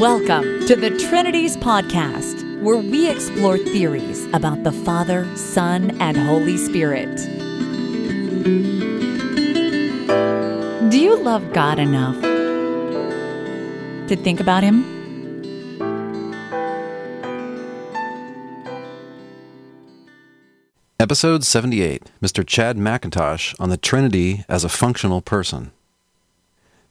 Welcome to the Trinities Podcast, where we explore theories about the Father, Son, and Holy Spirit. Do you love God enough to think about Him? Episode 78 Mr. Chad McIntosh on the Trinity as a Functional Person.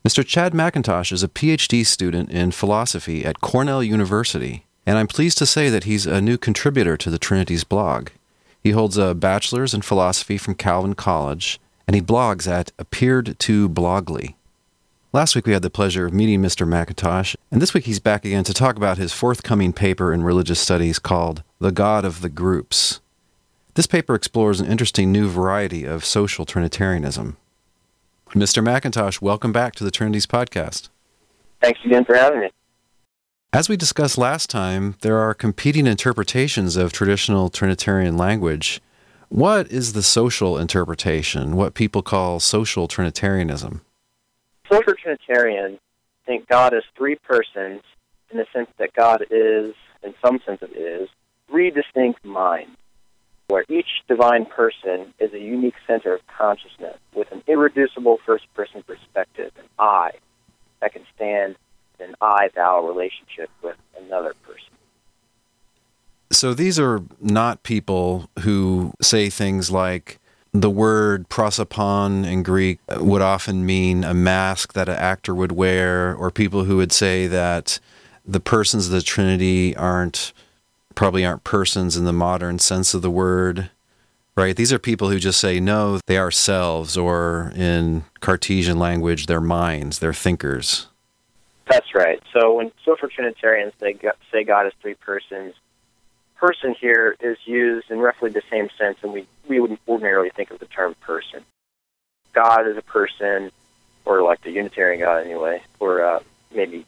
Mr. Chad McIntosh is a PhD student in philosophy at Cornell University, and I'm pleased to say that he's a new contributor to the Trinities blog. He holds a bachelor's in philosophy from Calvin College, and he blogs at Appeared to Blogly. Last week we had the pleasure of meeting Mr. McIntosh, and this week he's back again to talk about his forthcoming paper in religious studies called The God of the Groups. This paper explores an interesting new variety of social Trinitarianism. Mr. McIntosh, welcome back to the Trinities podcast. Thanks again for having me. As we discussed last time, there are competing interpretations of traditional Trinitarian language. What is the social interpretation, what people call social Trinitarianism? Social Trinitarians think God is three persons in the sense that God is, in some sense it is, three distinct minds where each divine person is a unique center of consciousness with an irreducible first person perspective, an I, that can stand in an I thou relationship with another person. So these are not people who say things like, the word prosopon in Greek would often mean a mask that an actor would wear, or people who would say that the persons of the Trinity aren't probably aren't persons in the modern sense of the word, right? These are people who just say, no, they are selves, or in Cartesian language, they're minds, they're thinkers. That's right. So when social Trinitarians they say God is three persons, person here is used in roughly the same sense, and we, we would ordinarily think of the term person. God is a person, or like the Unitarian God anyway, or uh, maybe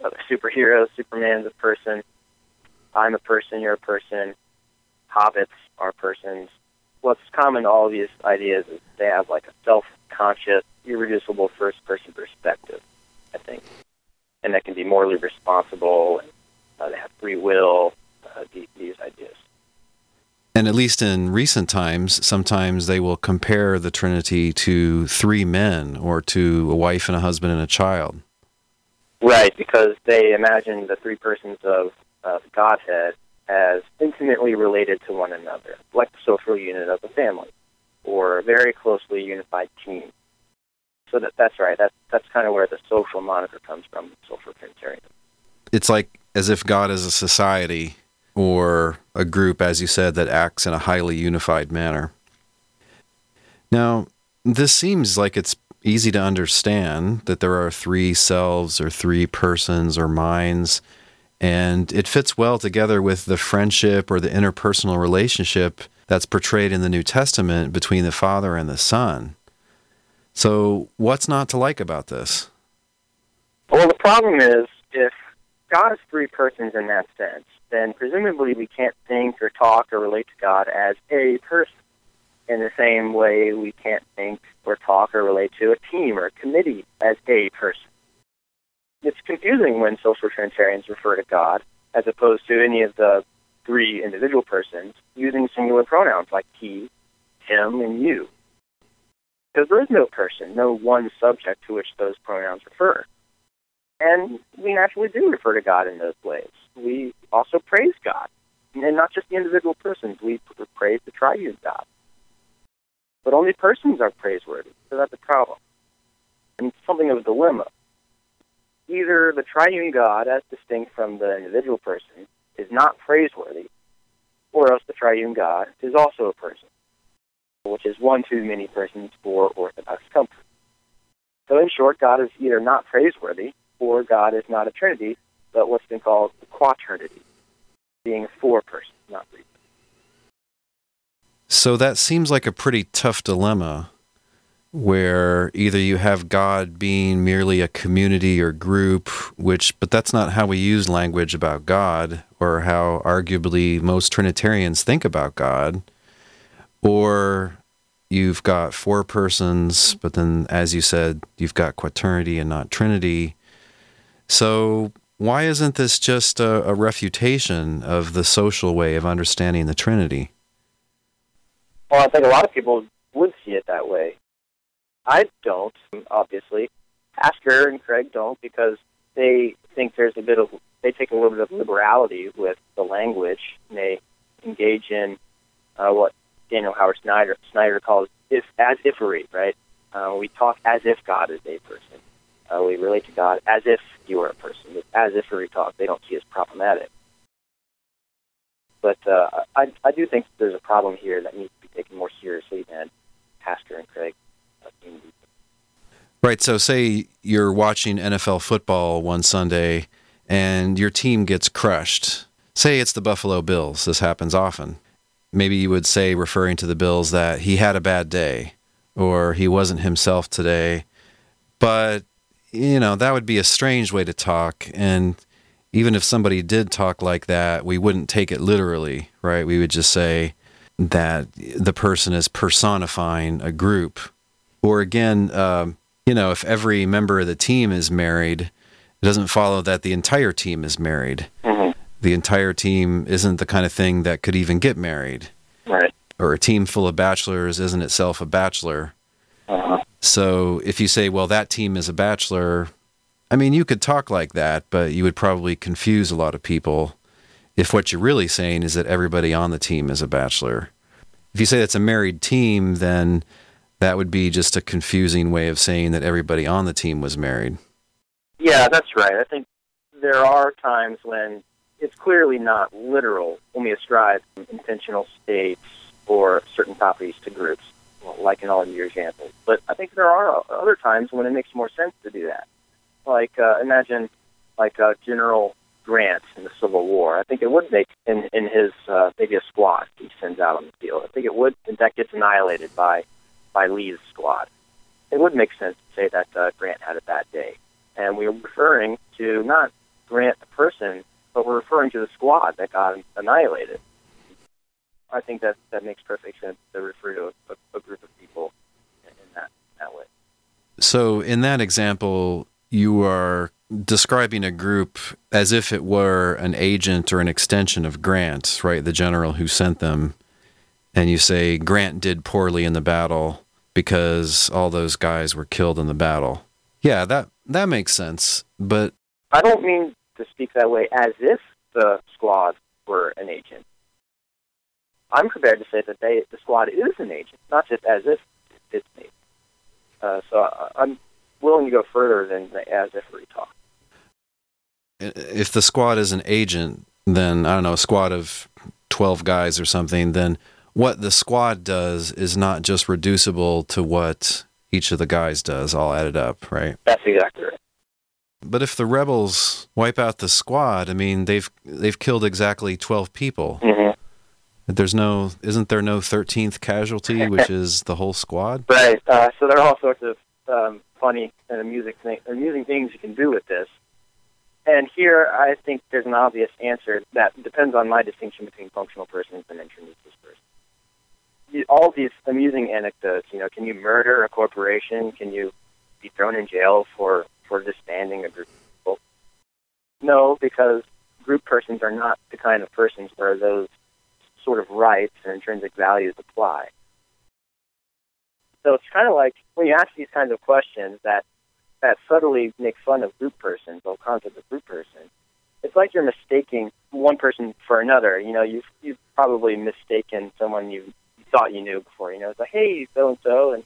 a superhero, Superman's a person. I'm a person, you're a person, hobbits are persons. What's common to all of these ideas is they have like a self-conscious, irreducible first-person perspective, I think. And that can be morally responsible, and uh, they have free will, uh, these, these ideas. And at least in recent times, sometimes they will compare the Trinity to three men or to a wife and a husband and a child. Right, because they imagine the three persons of of Godhead as intimately related to one another, like the social unit of a family, or a very closely unified team. So that that's right. That's that's kind of where the social moniker comes from, social Trinitarianism. It's like as if God is a society or a group, as you said, that acts in a highly unified manner. Now, this seems like it's easy to understand that there are three selves or three persons or minds and it fits well together with the friendship or the interpersonal relationship that's portrayed in the New Testament between the Father and the Son. So, what's not to like about this? Well, the problem is if God is three persons in that sense, then presumably we can't think or talk or relate to God as a person. In the same way, we can't think or talk or relate to a team or a committee as a person it's confusing when social Trinitarians refer to God as opposed to any of the three individual persons using singular pronouns like he, him, and you. Because there is no person, no one subject to which those pronouns refer. And we naturally do refer to God in those ways. We also praise God, and not just the individual persons. We praise the triune God. But only persons are praiseworthy, so that's a problem. And something of a dilemma either the triune God, as distinct from the individual person, is not praiseworthy, or else the triune God is also a person, which is one too many persons for Orthodox comfort. So, in short, God is either not praiseworthy, or God is not a trinity, but what's been called the quaternity, being four persons, not three. So that seems like a pretty tough dilemma where either you have God being merely a community or group, which, but that's not how we use language about God or how arguably most Trinitarians think about God, or you've got four persons, but then, as you said, you've got quaternity and not Trinity. So, why isn't this just a, a refutation of the social way of understanding the Trinity? Well, I think a lot of people would see it that way. I don't, obviously. Pastor and Craig don't because they think there's a bit of they take a little bit of liberality with the language they engage in uh, what Daniel Howard Snyder Snyder calls if as ifery, right? Uh, we talk as if God is a person. Uh, we relate to God as if you were a person. As if we talk, they don't see as problematic. But uh, I, I do think there's a problem here that needs to be taken more seriously than Pastor and Craig Right. So, say you're watching NFL football one Sunday and your team gets crushed. Say it's the Buffalo Bills. This happens often. Maybe you would say, referring to the Bills, that he had a bad day or he wasn't himself today. But, you know, that would be a strange way to talk. And even if somebody did talk like that, we wouldn't take it literally, right? We would just say that the person is personifying a group. Or again, um, you know, if every member of the team is married, it doesn't follow that the entire team is married. Mm-hmm. The entire team isn't the kind of thing that could even get married. Right. Or a team full of bachelors isn't itself a bachelor. Uh-huh. So if you say, well, that team is a bachelor, I mean, you could talk like that, but you would probably confuse a lot of people if what you're really saying is that everybody on the team is a bachelor. If you say it's a married team, then that would be just a confusing way of saying that everybody on the team was married. Yeah, that's right. I think there are times when it's clearly not literal when we ascribe intentional states or certain properties to groups, like in all of your examples. But I think there are other times when it makes more sense to do that. Like uh, imagine like uh, General Grant in the Civil War. I think it would make in in his uh, maybe a squad he sends out on the field. I think it would in that gets annihilated by by Lee's squad. It would make sense to say that uh, Grant had a bad day, and we are referring to not Grant the person, but we're referring to the squad that got annihilated. I think that that makes perfect sense to refer to a, a, group of people in, in that that way. So, in that example, you are describing a group as if it were an agent or an extension of Grant, right? The general who sent them. And you say Grant did poorly in the battle because all those guys were killed in the battle. Yeah, that that makes sense. But I don't mean to speak that way as if the squad were an agent. I'm prepared to say that they, the squad is an agent, not just as if it's an agent. Uh, so I, I'm willing to go further than the as if we talk. if the squad is an agent, then I don't know, a squad of 12 guys or something, then what the squad does is not just reducible to what each of the guys does, all added up, right? That's exactly right. But if the rebels wipe out the squad, I mean, they've they've killed exactly 12 people. Mm-hmm. There's no isn't there no 13th casualty, which is the whole squad? Right. Uh, so there are all sorts of um, funny and amusing, thing, amusing things you can do with this. And here, I think there's an obvious answer that depends on my distinction between functional persons and introduced persons. All these amusing anecdotes, you know, can you murder a corporation? Can you be thrown in jail for, for disbanding a group of people? No, because group persons are not the kind of persons where those sort of rights and intrinsic values apply. So it's kind of like when you ask these kinds of questions that that subtly make fun of group persons, whole concept of group person. It's like you're mistaking one person for another. You know, you've you've probably mistaken someone you thought you knew before. You know, it's like, hey, so and so, and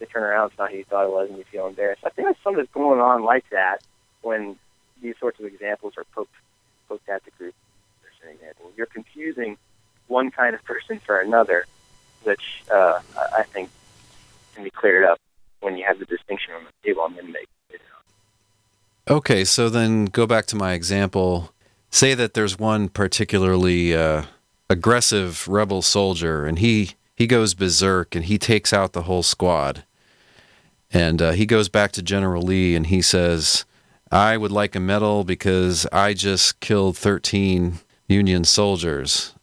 they turn around, it's not who you thought it was, and you feel embarrassed. I think there's something that's going on like that when these sorts of examples are poked poked at the group person example. You're confusing one kind of person for another, which uh, I think can be cleared up when you have the distinction on the table make. Okay, so then go back to my example. Say that there's one particularly uh, aggressive rebel soldier, and he he goes berserk and he takes out the whole squad. And uh, he goes back to General Lee and he says, "I would like a medal because I just killed 13 Union soldiers."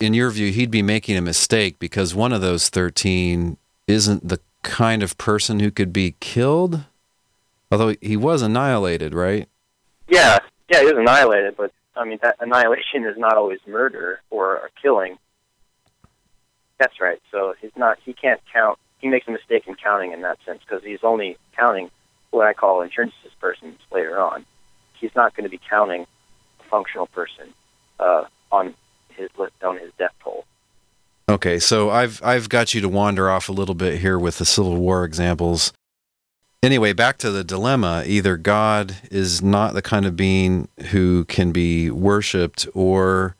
In your view, he'd be making a mistake because one of those 13 isn't the kind of person who could be killed. Although he was annihilated, right? Yeah, Yeah, he was annihilated, but I mean that annihilation is not always murder or a killing. That's right. So he's not. He can't count. He makes a mistake in counting in that sense because he's only counting what I call intrinsic persons later on. He's not going to be counting a functional person uh, on his list on his death toll. Okay, so I've I've got you to wander off a little bit here with the Civil War examples. Anyway, back to the dilemma. Either God is not the kind of being who can be worshipped, or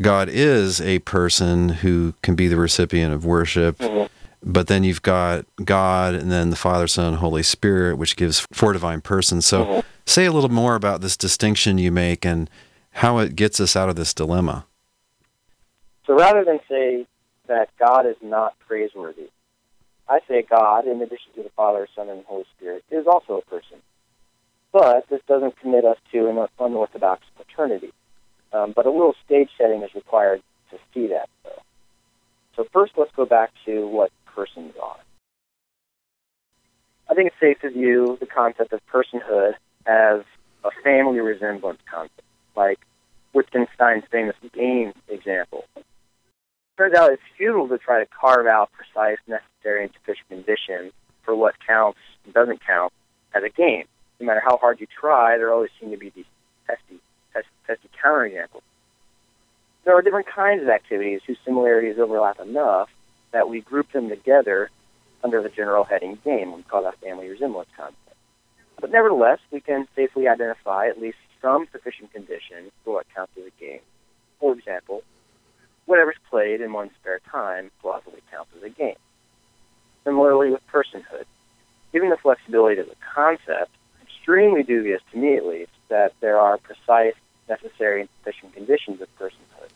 God is a person who can be the recipient of worship. Mhm. But then you've got God and then the Father, Son, Holy Spirit, which gives four divine persons. So Mhm. say a little more about this distinction you make and how it gets us out of this dilemma. So rather than say that God is not praiseworthy, I say God, in addition to the Father, Son, and Holy Spirit, is also a person. But this doesn't commit us to an unorthodox quaternity. Um, but a little stage setting is required to see that, though. So first, let's go back to what persons are. I think it's safe to view the concept of personhood as a family resemblance concept, like Wittgenstein's famous game example. Turns out it's futile to try to carve out precise, necessary, and sufficient conditions for what counts and doesn't count as a game. No matter how hard you try, there always seem to be these testy, testy, testy counterexamples. There are different kinds of activities whose similarities overlap enough that we group them together under the general heading game. We call that family resemblance concept. But nevertheless, we can safely identify at least some sufficient conditions for what counts as a game. For example, whatever's played in one's spare time plausibly counts as a game. Similarly with personhood, given the flexibility of the concept, extremely dubious to me at least that there are precise, necessary, and sufficient conditions of personhood.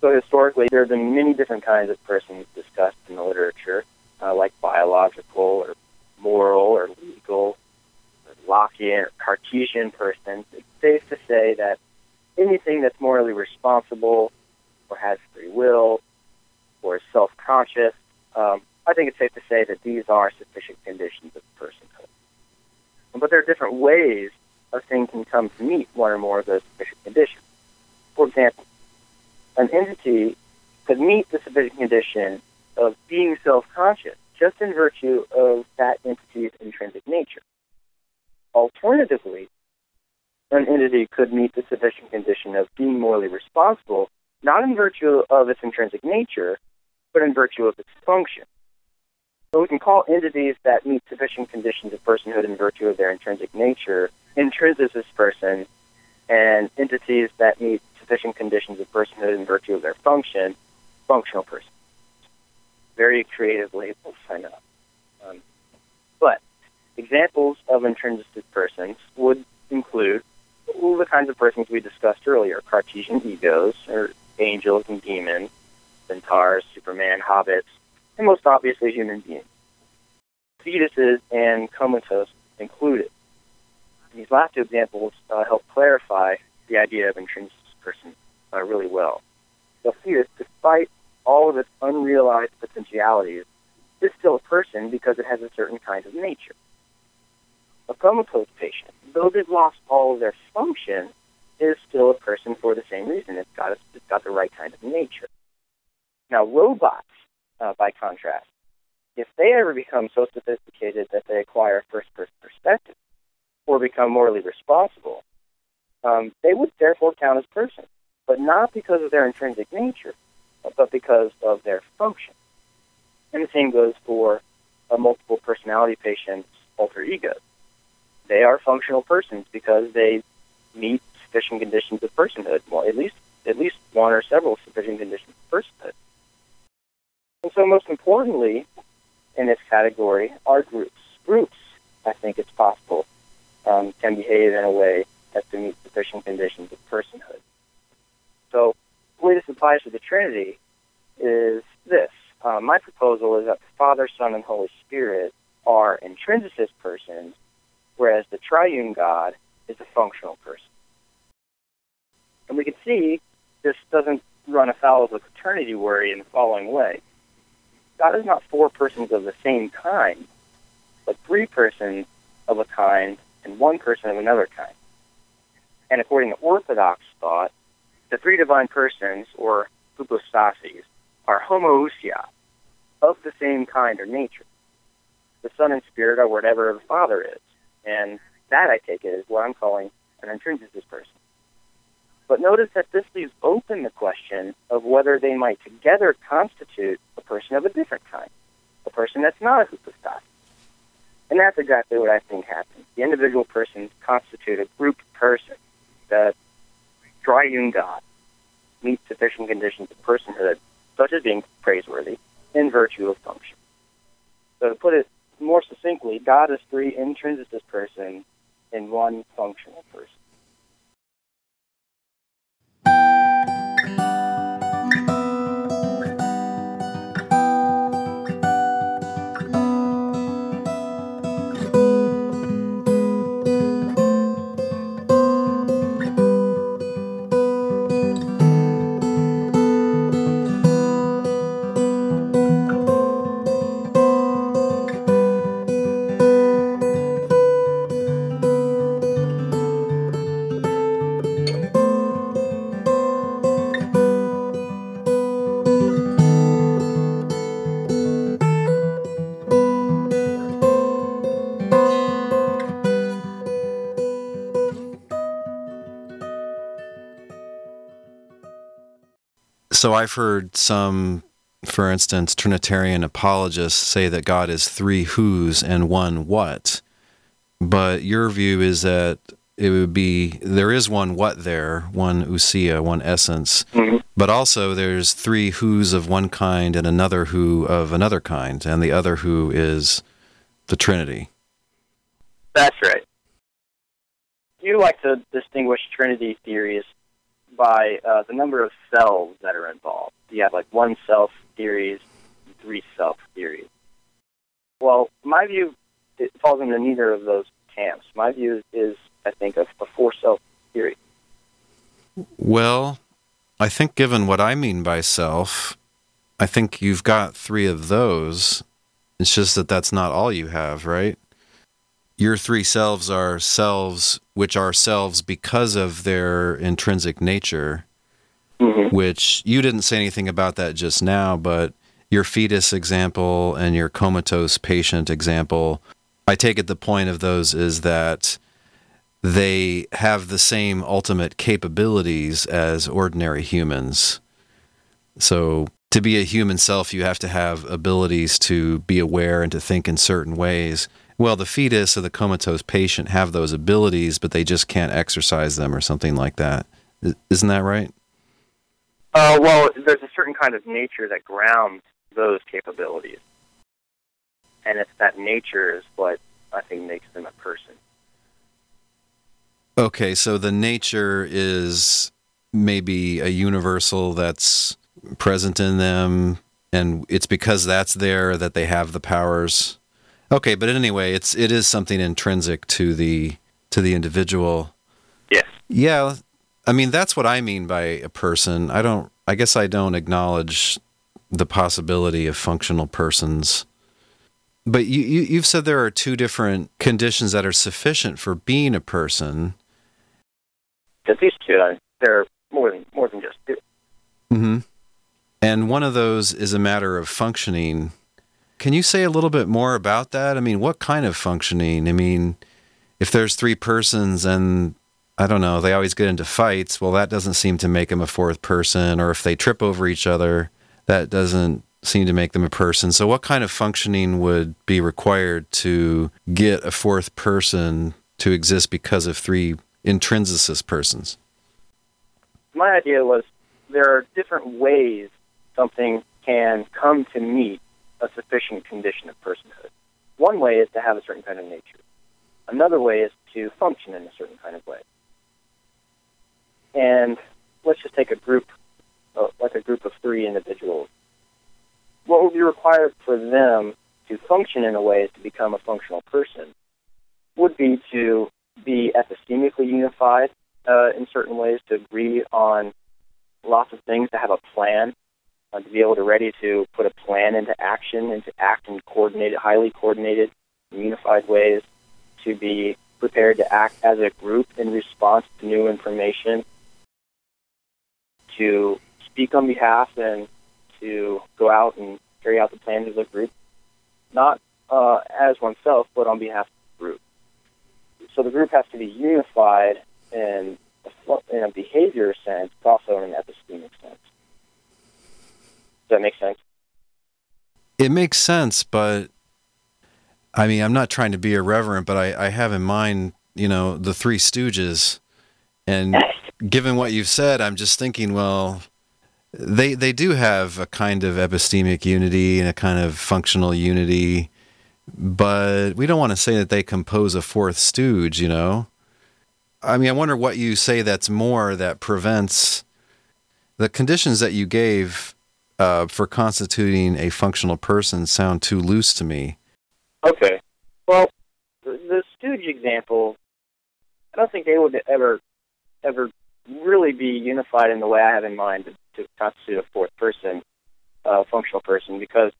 So historically, there have been many different kinds of persons discussed in the literature, uh, like biological or moral or legal, or Lockean or Cartesian persons. It's safe to say that anything that's morally responsible or has free will or is self-conscious, um, I think it's safe to say that these are sufficient conditions of personhood. But there are different ways a thing can come to meet one or more of those sufficient conditions. For example, an entity could meet the sufficient condition of being self-conscious just in virtue of that entity's intrinsic nature. Alternatively, an entity could meet the sufficient condition of being morally responsible not in virtue of its intrinsic nature, but in virtue of its function. So we can call entities that meet sufficient conditions of personhood in virtue of their intrinsic nature intrinsicist persons, and entities that meet sufficient conditions of personhood in virtue of their function, functional persons. Very creative labels, I know. Um, but examples of intrinsicist persons would include all the kinds of persons we discussed earlier Cartesian egos, or angels and demons, centaurs, Superman, hobbits, and most obviously human beings. Fetuses and comatose included. These last two examples uh, help clarify the idea of intrinsic person uh, really well. The fetus, despite all of its unrealized potentialities, is still a person because it has a certain kind of nature. A comatose patient, though they've lost all of their function, is still a person for the same reason. It's got, a, it's got the right kind of nature. Now, robots, uh, by contrast, if they ever become so sophisticated that they acquire first-person perspective or become morally responsible, um, they would therefore count as persons, but not because of their intrinsic nature, but because of their function. And the same goes for a multiple personality patient's alter ego. They are functional persons because they meet sufficient conditions of personhood. Well, at least at least one or several sufficient conditions of personhood. And so, most importantly, in this category are groups. Groups, I think it's possible, um, can behave in a way as to meet sufficient conditions of personhood. So, the way this applies to the Trinity is this. Uh, my proposal is that the Father, Son, and Holy Spirit are intrinsicist persons, whereas the triune God is a functional person. See this doesn't run afoul of the quaternity worry in the following way. God is not four persons of the same kind, but three persons of a kind and one person of another kind. And according to Orthodox thought, the three divine persons, or hypostases, are homoousia, of the same kind or nature. The Son and Spirit are whatever the Father is. And that, I take it, is what I'm calling an intrinsicist person. But notice that this leaves open the question of whether they might together constitute a person of a different kind, a person that's not a hypostasis. And that's exactly what I think happens. The individual persons constitute a group person. The triune God meets sufficient conditions of personhood, such as being praiseworthy, in virtue of function. So to put it more succinctly, God is three intrinsicist persons in one functional person. So I've heard some, for instance, Trinitarian apologists say that God is three who's and one what. But your view is that it would be there is one what there, one ousia, one essence, mm-hmm. but also there's three who's of one kind and another who of another kind, and the other who is the Trinity. That's right. You like to distinguish Trinity theories by uh, the number of cells that are involved. You have like one self theories, three self theories. Well, my view it falls into neither of those camps. My view is, I think, a, a four self theory. Well, I think given what I mean by self, I think you've got three of those. It's just that that's not all you have, right? Your three selves are selves which are selves because of their intrinsic nature, mm-hmm. which you didn't say anything about that just now, but your fetus example and your comatose patient example, I take it the point of those is that they have the same ultimate capabilities as ordinary humans. So, to be a human self, you have to have abilities to be aware and to think in certain ways well, the fetus or the comatose patient have those abilities, but they just can't exercise them or something like that. Isn't that right? Uh, well, there's a certain kind of nature that grounds those capabilities. And it's that nature is what I think makes them a person. Okay, so the nature is maybe a universal that's present in them, and it's because that's there that they have the powers Okay, but anyway, it's it is something intrinsic to the to the individual. Yes. Yeah. I mean, that's what I mean by a person. I don't I guess I don't acknowledge the possibility of functional persons. But you, you you've said there are two different conditions that are sufficient for being a person. At least two. There are more than more than just 2 Mm-hmm. And one of those is a matter of functioning can you say a little bit more about that? I mean, what kind of functioning? I mean, if there's three persons and I don't know, they always get into fights, well, that doesn't seem to make them a fourth person. Or if they trip over each other, that doesn't seem to make them a person. So, what kind of functioning would be required to get a fourth person to exist because of three intrinsicist persons? My idea was there are different ways something can come to meet a sufficient condition of personhood. One way is to have a certain kind of nature. Another way is to function in a certain kind of way. And let's just take a group, uh, like a group of three individuals. What would be required for them to function in a way as to become a functional person would be to be epistemically unified uh, in certain ways, to agree on lots of things, to have a plan, uh, to be able to ready to put a plan into action and to act in coordinated, highly coordinated, unified ways, to be prepared to act as a group in response to new information, to speak on behalf and to go out and carry out the plans of the group, not uh, as oneself, but on behalf of the group. So the group has to be unified in a, in a behavior sense, but also in an epistemic sense. Does that make sense? It makes sense, but I mean, I'm not trying to be irreverent, but I, I have in mind, you know, the Three Stooges, and given what you've said, I'm just thinking, well, they they do have a kind of epistemic unity and a kind of functional unity, but we don't want to say that they compose a fourth stooge, you know. I mean, I wonder what you say that's more that prevents the conditions that you gave uh, for constituting a functional person sound too loose to me. Okay. Well, the, the stooge example, I don't think they would ever, ever really be unified in the way I have in mind to, to constitute a fourth person, uh, functional person, because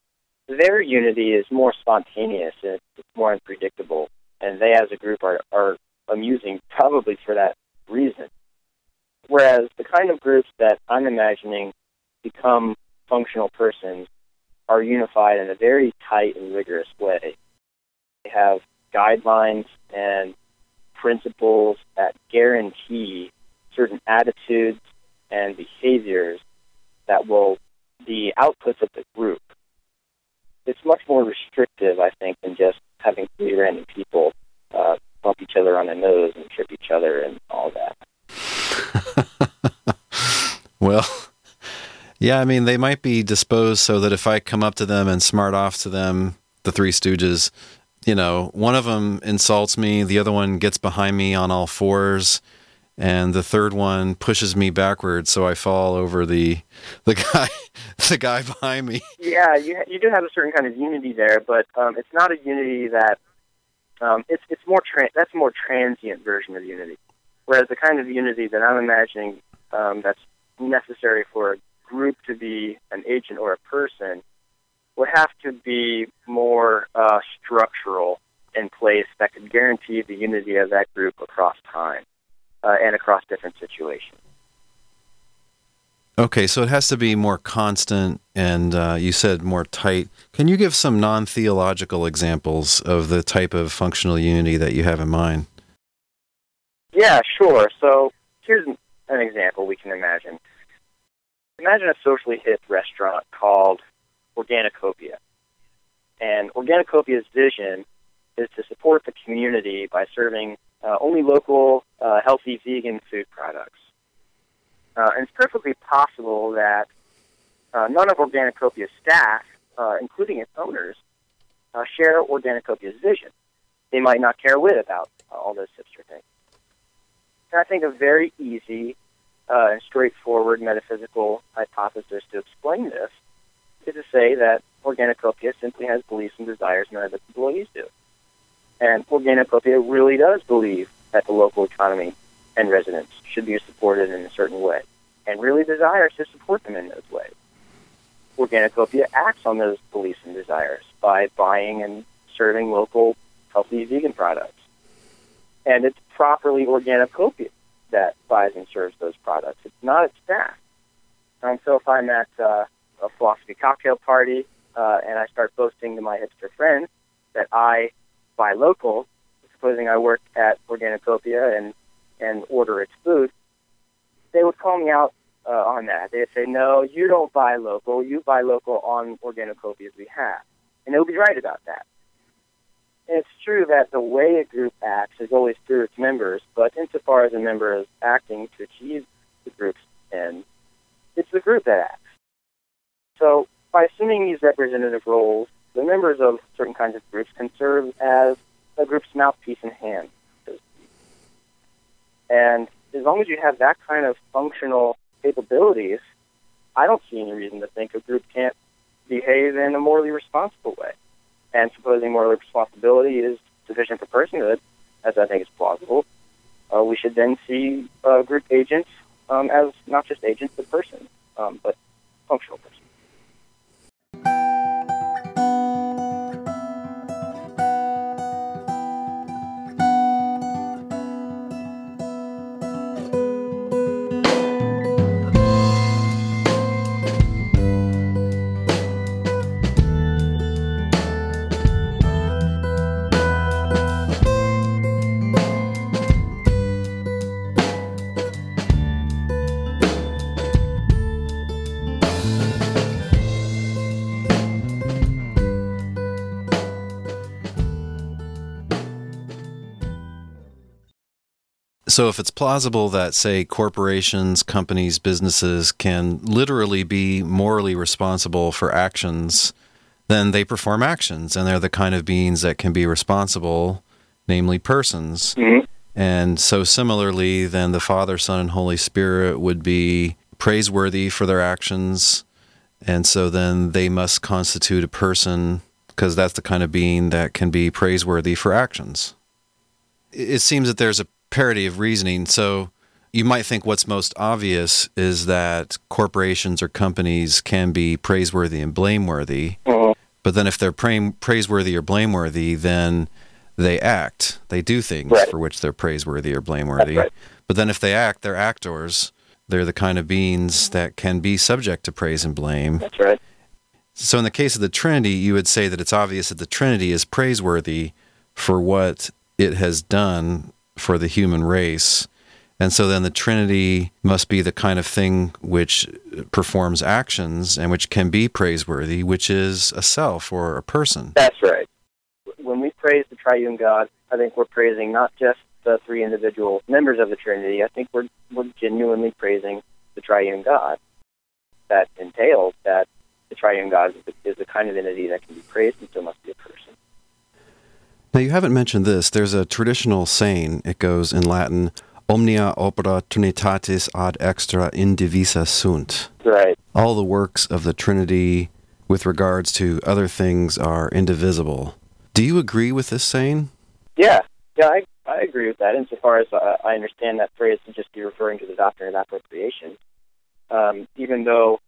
their unity is more spontaneous and it's more unpredictable, and they as a group are, are amusing probably for that reason. Whereas the kind of groups that I'm imagining become functional persons are unified in a very tight and rigorous way. They have guidelines and principles that guarantee certain attitudes and behaviors that will be outputs of the group. It's much more restrictive, I think, than just having three random people uh, bump each other on the nose and trip each other and all that. well, yeah, I mean, they might be disposed so that if I come up to them and smart off to them, the Three Stooges, you know, one of them insults me, the other one gets behind me on all fours, and the third one pushes me backwards, so I fall over the the guy the guy behind me. Yeah, you you do have a certain kind of unity there, but um, it's not a unity that um, it's it's more tra- that's a more transient version of unity. Whereas the kind of unity that I'm imagining um, that's necessary for group to be an agent or a person would have to be more uh, structural in place that could guarantee the unity of that group across time uh, and across different situations. Okay, so it has to be more constant, and uh, you said more tight. Can you give some non theological examples of the type of functional unity that you have in mind? Yeah, sure. So here's an example we can imagine. Imagine a socially hip restaurant called Organicopia. And Organicopia's vision is to support the community by serving uh, only local, uh, healthy vegan food products. Uh, and it's perfectly possible that uh, none of Organicopia's staff, uh, including its owners, uh, share Organicopia's vision. They might not care a whit about all those hipster things. And I think a very easy Uh, and straightforward metaphysical hypothesis to explain this is to say that Organicopia simply has beliefs and desires none of its employees do. And Organicopia really does believe that the local economy and residents should be supported in a certain way, and really desires to support them in those ways. Organicopia acts on those beliefs and desires by buying and serving local, healthy vegan products. And it's properly Organicopia that buys and serves those products. It's not its staff. Um, so if I'm at uh, a philosophy cocktail party uh, and I start boasting to my hipster friends that I buy local, supposing I work at Organicopia and and order its food, they would call me out uh, on that. They'd say, "No, you don't buy local. You buy local on Organicopia's behalf," and they would be right about that. It's true that the way a group acts is always through its members, but insofar as a member is acting to achieve the group's end, it's the group that acts. So, by assuming these representative roles, the members of certain kinds of groups can serve as a group's mouthpiece and hand. And as long as you have that kind of functional capabilities, I don't see any reason to think a group can't behave in a morally responsible way. And supposing moral responsibility is sufficient for personhood, as I think is plausible, uh, we should then see uh, group agents um, as not just agents, but persons, um, but functional persons. So, if it's plausible that, say, corporations, companies, businesses can literally be morally responsible for actions, then they perform actions and they're the kind of beings that can be responsible, namely persons. Mm-hmm. And so, similarly, then the Father, Son, and Holy Spirit would be praiseworthy for their actions. And so, then they must constitute a person because that's the kind of being that can be praiseworthy for actions. It seems that there's a parity of reasoning. So you might think what's most obvious is that corporations or companies can be praiseworthy and blameworthy. Mhm. But then if they're pra- praiseworthy or blameworthy, then they act. They do things Right. for which they're praiseworthy or blameworthy. Right. But then if they act, they're actors. They're the kind of beings that can be subject to praise and blame. That's right. So, in the case of the Trinity, you would say that it's obvious that the Trinity is praiseworthy for what it has done for the human race. And so then the Trinity must be the kind of thing which performs actions and which can be praiseworthy, which is a self or a person. That's right. When we praise the triune God, I think we're praising not just the three individual members of the Trinity. I think we're, we're genuinely praising the triune God. That entails that the triune God is the, is the kind of entity that can be praised and still must be a person. Now, you haven't mentioned this. There's a traditional saying, it goes in Latin, omnia opera Trinitatis ad extra indivisa sunt. Right. all the works of the Trinity with regards to other things are indivisible. Do you agree with this saying? Yeah, yeah, I, I agree with that. Insofar as uh, I understand that phrase to just be referring to the doctrine of appropriation, um, even though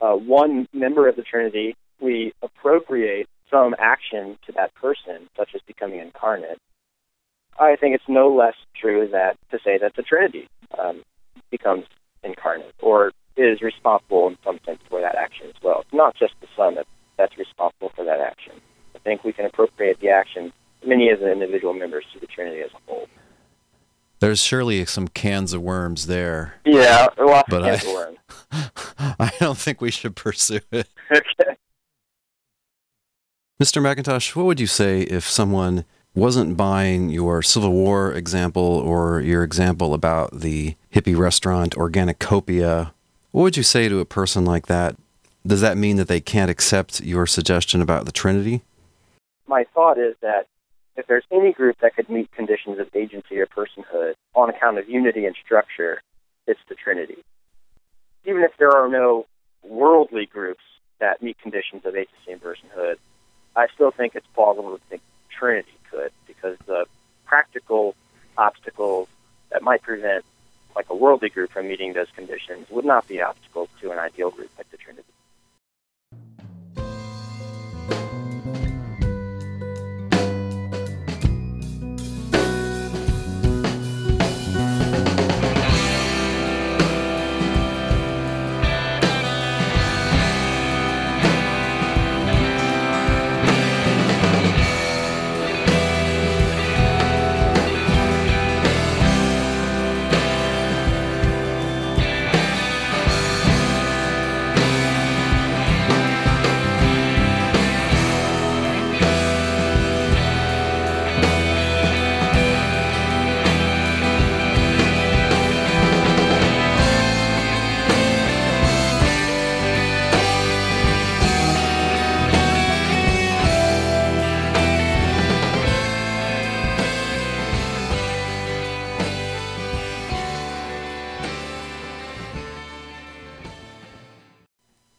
uh, one member of the Trinity we appropriate some action to that person, such as becoming incarnate. I think it's no less true that to say that the Trinity um, becomes incarnate or is responsible in some sense for that action as well. It's not just the Son that, that's responsible for that action. I think we can appropriate the action many of the individual members to the Trinity as a whole. There's surely some cans of worms there. Yeah, lots But of I- of worms. I don't think we should pursue it. okay. Mr. McIntosh, what would you say if someone wasn't buying your Civil War example or your example about the hippie restaurant Organicopia? What would you say to a person like that? Does that mean that they can't accept your suggestion about the Trinity? My thought is that if there's any group that could meet conditions of agency or personhood on account of unity and structure, it's the Trinity. Even if there are no worldly groups that meet conditions of agency and personhood, I still think it's plausible to think Trinity could, because the practical obstacles that might prevent like a worldly group from meeting those conditions would not be obstacles to an ideal group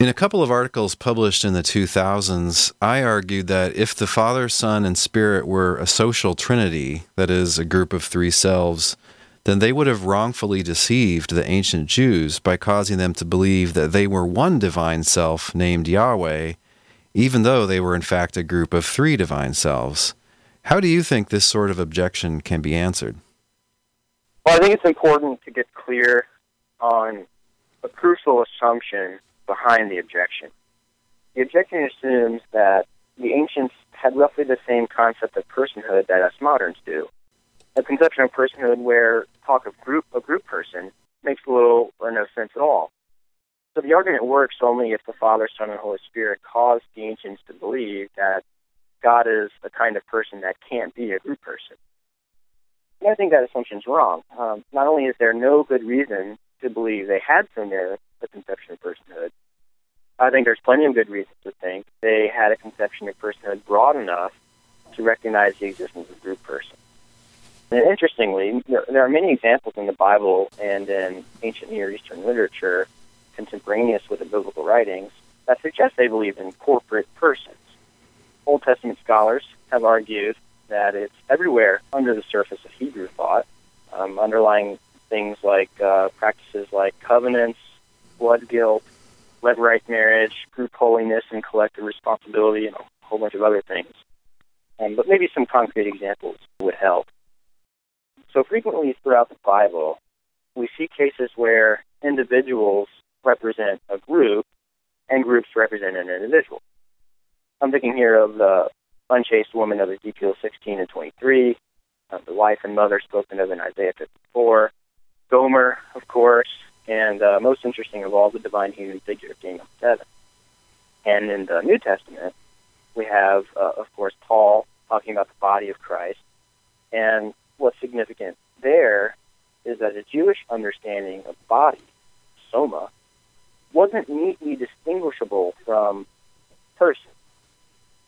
In a couple of articles published in the 2000s, I argued that if the Father, Son, and Spirit were a social trinity, that is, a group of three selves, then they would have wrongfully deceived the ancient Jews by causing them to believe that they were one divine self named Yahweh, even though they were in fact a group of three divine selves. How do you think this sort of objection can be answered? Well, I think it's important to get clear on a crucial assumption behind the objection. The objection assumes that the ancients had roughly the same concept of personhood that us moderns do. A conception of personhood where talk of group a group person makes little or no sense at all. So the argument works only if the Father, Son, and Holy Spirit caused the ancients to believe that God is the kind of person that can't be a group person. And I think that assumption is wrong. Um, not only is there no good reason to believe they had so near a conception of personhood, I think there's plenty of good reasons to think they had a conception of personhood broad enough to recognize the existence of group person. And interestingly, there are many examples in the Bible and in ancient Near Eastern literature contemporaneous with the biblical writings that suggest they believe in corporate persons. Old Testament scholars have argued that it's everywhere under the surface of Hebrew thought, um, underlying things like uh, practices like covenants, blood guilt, levirate marriage, group holiness, and collective responsibility, and a whole bunch of other things. Um, but maybe some concrete examples would help. So frequently throughout the Bible, we see cases where individuals represent a group and groups represent an individual. I'm thinking here of the unchaste woman of Ezekiel 16 and 23, uh, the wife and mother spoken of in Isaiah 54, Gomer, of course, and uh, most interesting of all, the divine human figure of Daniel 7. And in the New Testament, we have, uh, of course, Paul talking about the body of Christ. And what's significant there is that a Jewish understanding of body, soma, wasn't neatly distinguishable from person.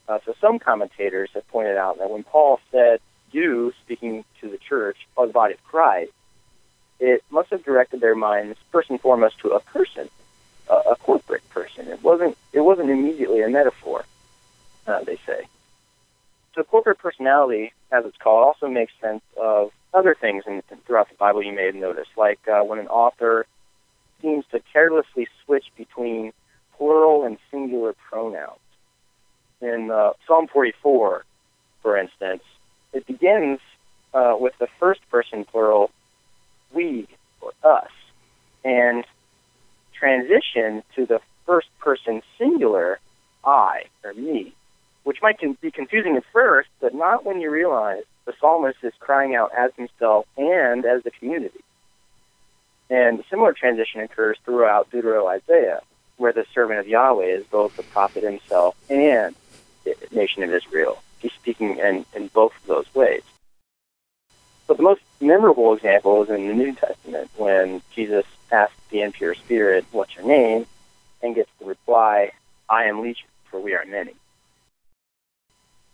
Uh, so some commentators have pointed out that when Paul said you, speaking to the church, are the body of Christ, it must have directed their minds first and foremost to a person, a, a corporate person. It wasn't. It wasn't immediately a metaphor. Uh, they say. So corporate personality, as it's called, also makes sense of other things in, throughout the Bible you may have noticed, like uh, when an author seems to carelessly switch between plural and singular pronouns. In uh, Psalm 44, for instance, it begins uh, with the first person plural, we or us, and transition to the first person singular, I or me, which might be confusing at first, but not when you realize the psalmist is crying out as himself and as the community. And a similar transition occurs throughout Deutero Isaiah, where the servant of Yahweh is both the prophet himself and the nation of Israel. He's speaking in, in both of those ways. But the most memorable example is in the New Testament when Jesus asks the impure spirit, What's your name? and gets the reply, I am Legion, for we are many.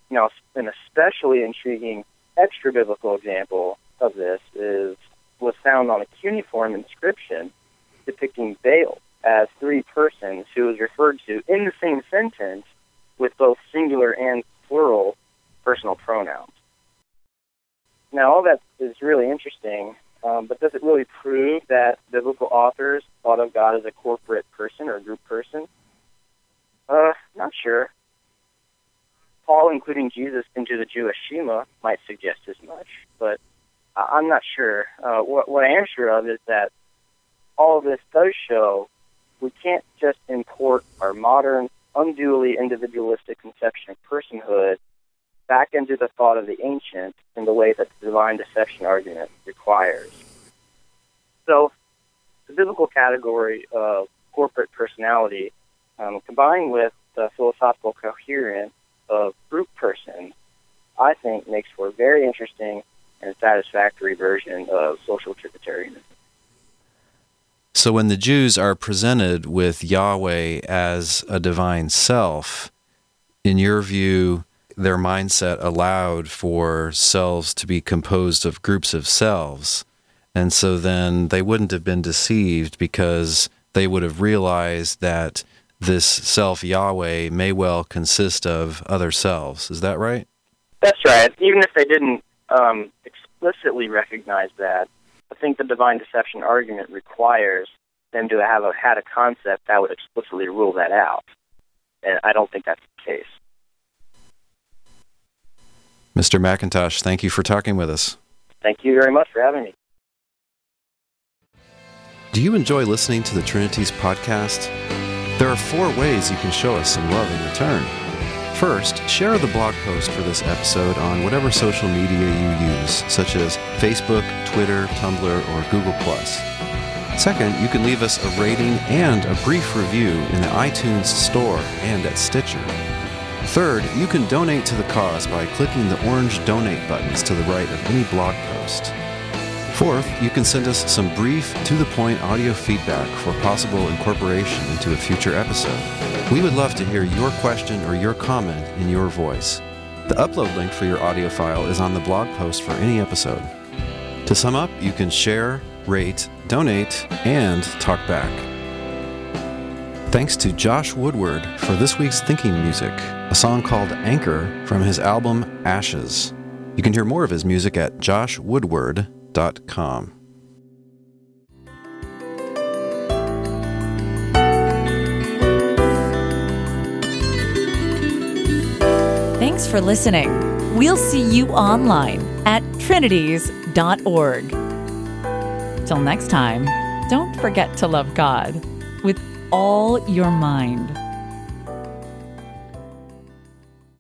Now, an especially intriguing extra biblical example of this is was found on a cuneiform inscription depicting Baal as three persons who is referred to in the same sentence with both singular and plural personal pronouns. Now, all that is really interesting, um, but does it really prove that biblical authors thought of God as a corporate person or a group person? Uh, not sure. Paul including Jesus into the Jewish Shema might suggest as much, but I'm not sure. Uh, what, what I am sure of is that all of this does show we can't just import our modern, unduly individualistic conception of personhood back into the thought of the ancient in the way that the divine deception argument requires. So, the biblical category of corporate personality, um, combined with the philosophical coherence of group person, I think makes for a very interesting and satisfactory version of social Trinitarianism. So, when the Jews are presented with Yahweh as a divine self, in your view, their mindset allowed for selves to be composed of groups of selves. And so then they wouldn't have been deceived because they would have realized that this self Yahweh may well consist of other selves. Is that right? That's right. Even if they didn't um, explicitly recognize that, I think the divine deception argument requires them to have a, had a concept that would explicitly rule that out. And I don't think that's the case. Mr. McIntosh, thank you for talking with us. Thank you very much for having me. Do you enjoy listening to the Trinities podcast? There are four ways you can show us some love in return. First, share the blog post for this episode on whatever social media you use, such as Facebook, Twitter, Tumblr, or Google. Second, you can leave us a rating and a brief review in the iTunes Store and at Stitcher. Third, you can donate to the cause by clicking the orange donate buttons to the right of any blog post. Fourth, you can send us some brief, to the point audio feedback for possible incorporation into a future episode. We would love to hear your question or your comment in your voice. The upload link for your audio file is on the blog post for any episode. To sum up, you can share, rate, donate, and talk back. Thanks to Josh Woodward for this week's thinking music, a song called Anchor from his album Ashes. You can hear more of his music at joshwoodward.com. Thanks for listening. We'll see you online at trinities.org. Till next time, don't forget to love God with all your mind